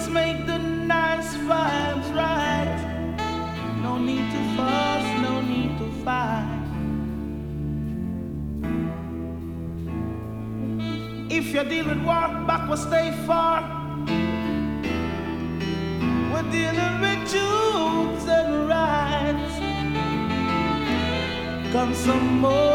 Let's make the nice vibes right. No need to fuss, no need to fight. If you're dealing war, back will stay far. We're dealing with truths and rights. Come some more.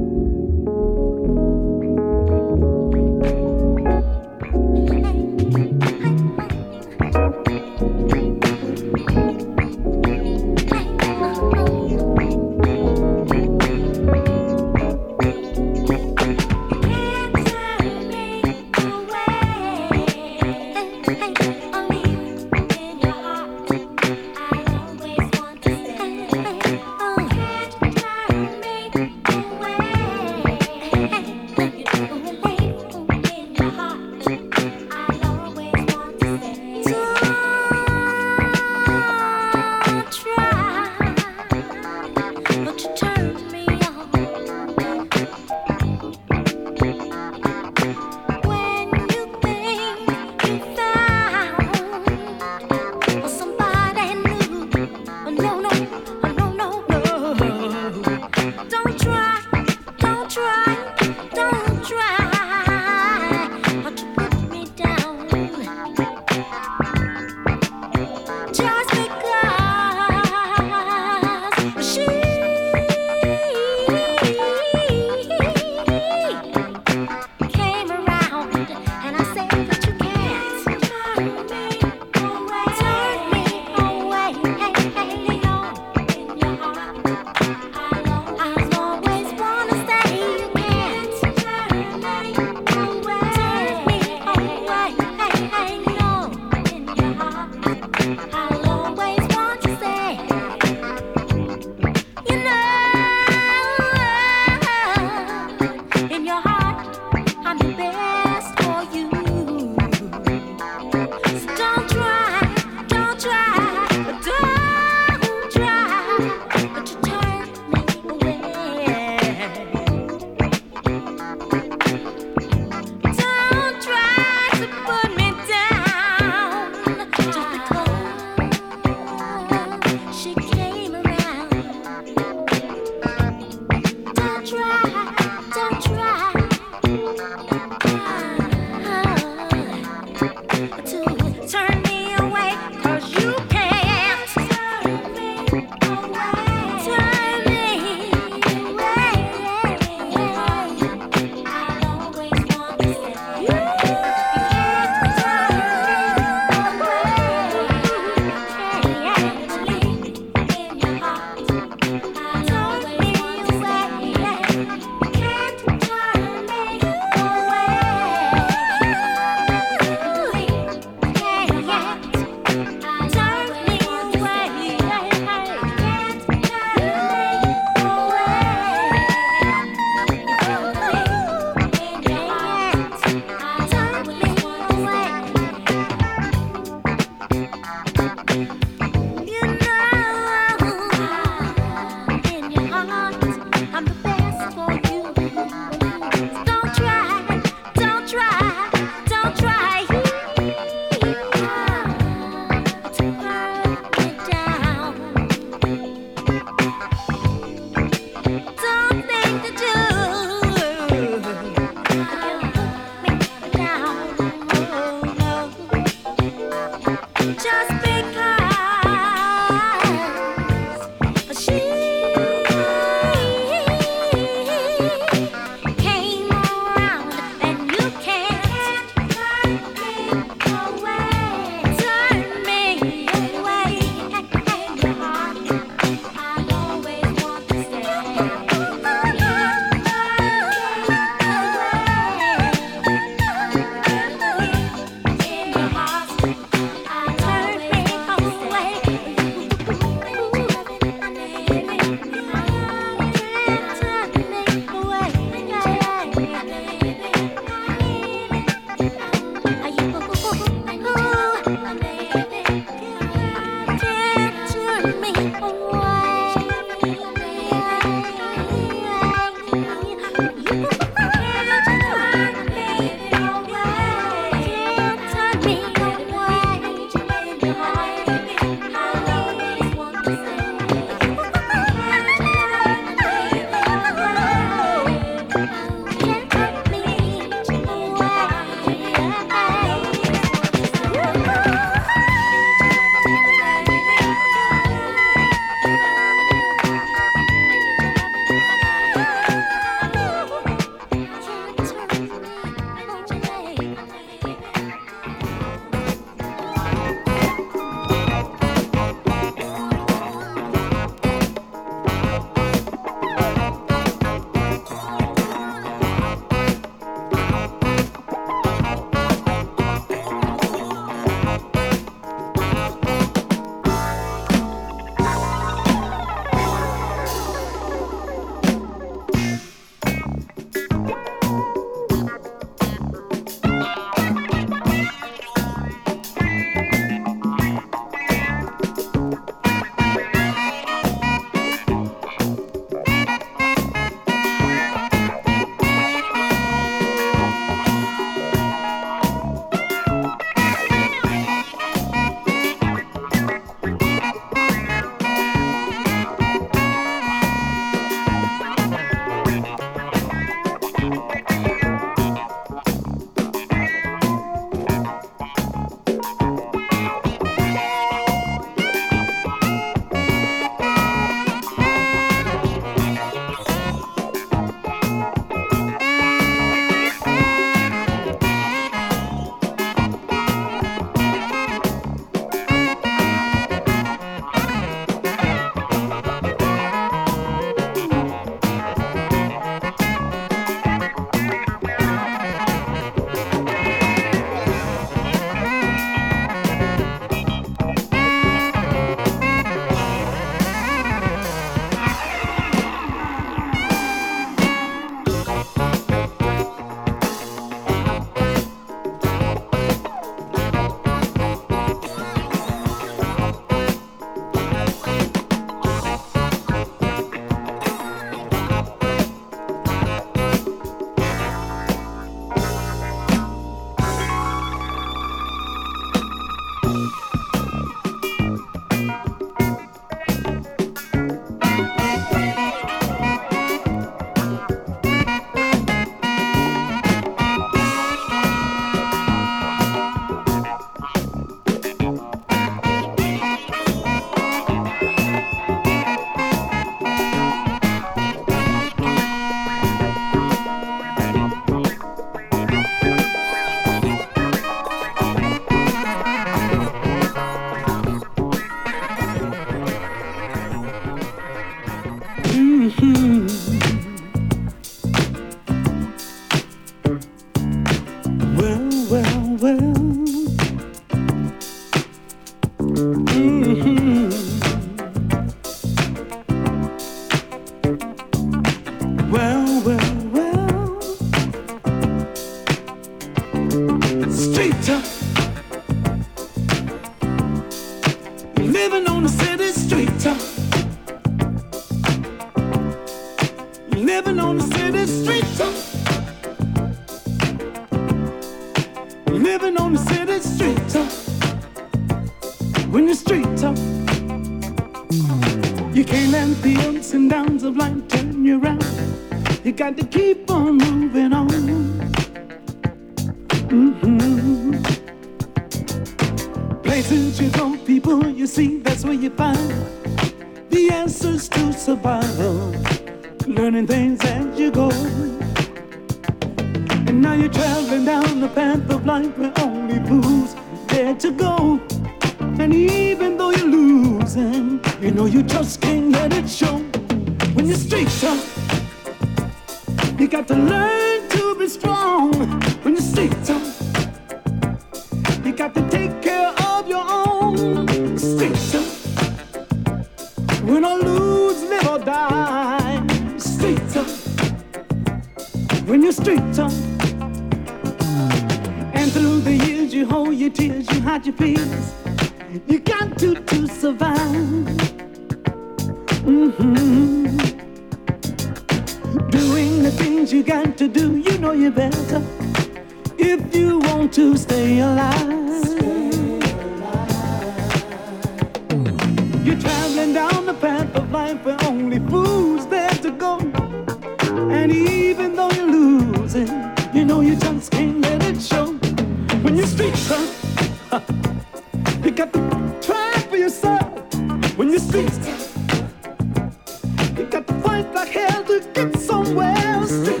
close to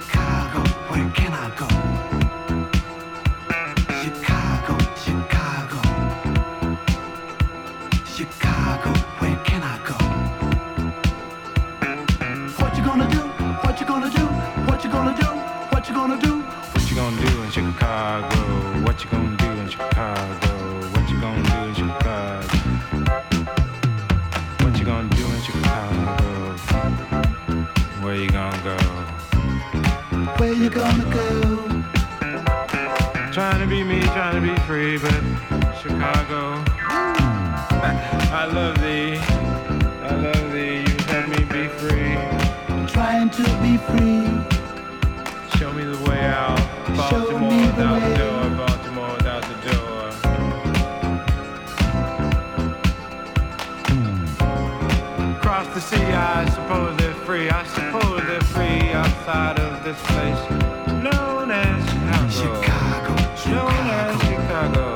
Chicago, where can I go? Chicago, Chicago. Chicago, where can I go? What you gonna do? What you gonna do? What you gonna do? What you gonna do? What you gonna do in Chicago? What you gonna do in Chicago? be free. Show me the way out. Baltimore without the door. Baltimore without the door. Across the sea, I suppose they're free. I suppose they're free outside of this place known as Chicago. Chicago. Known as Chicago.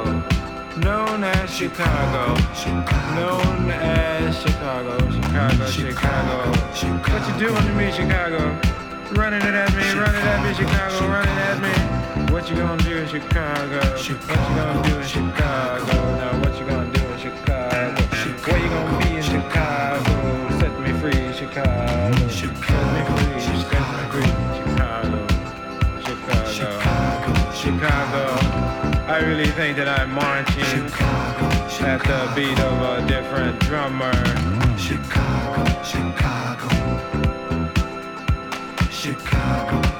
Known as Chicago. Known as Chicago. Known as Chicago. Chicago, Chicago. What you doing to me, Chicago? Running it at me, running at me, Chicago, running at me. What you gonna do in Chicago? What you gonna do in Chicago? Now what you gonna do in Chicago? Where you gonna be in Chicago? Set me free, Chicago. Set me free, set me free, Chicago. Chicago, Chicago. I really think that I'm marching at the beat of a different drummer. Chicago, Chicago, Chicago.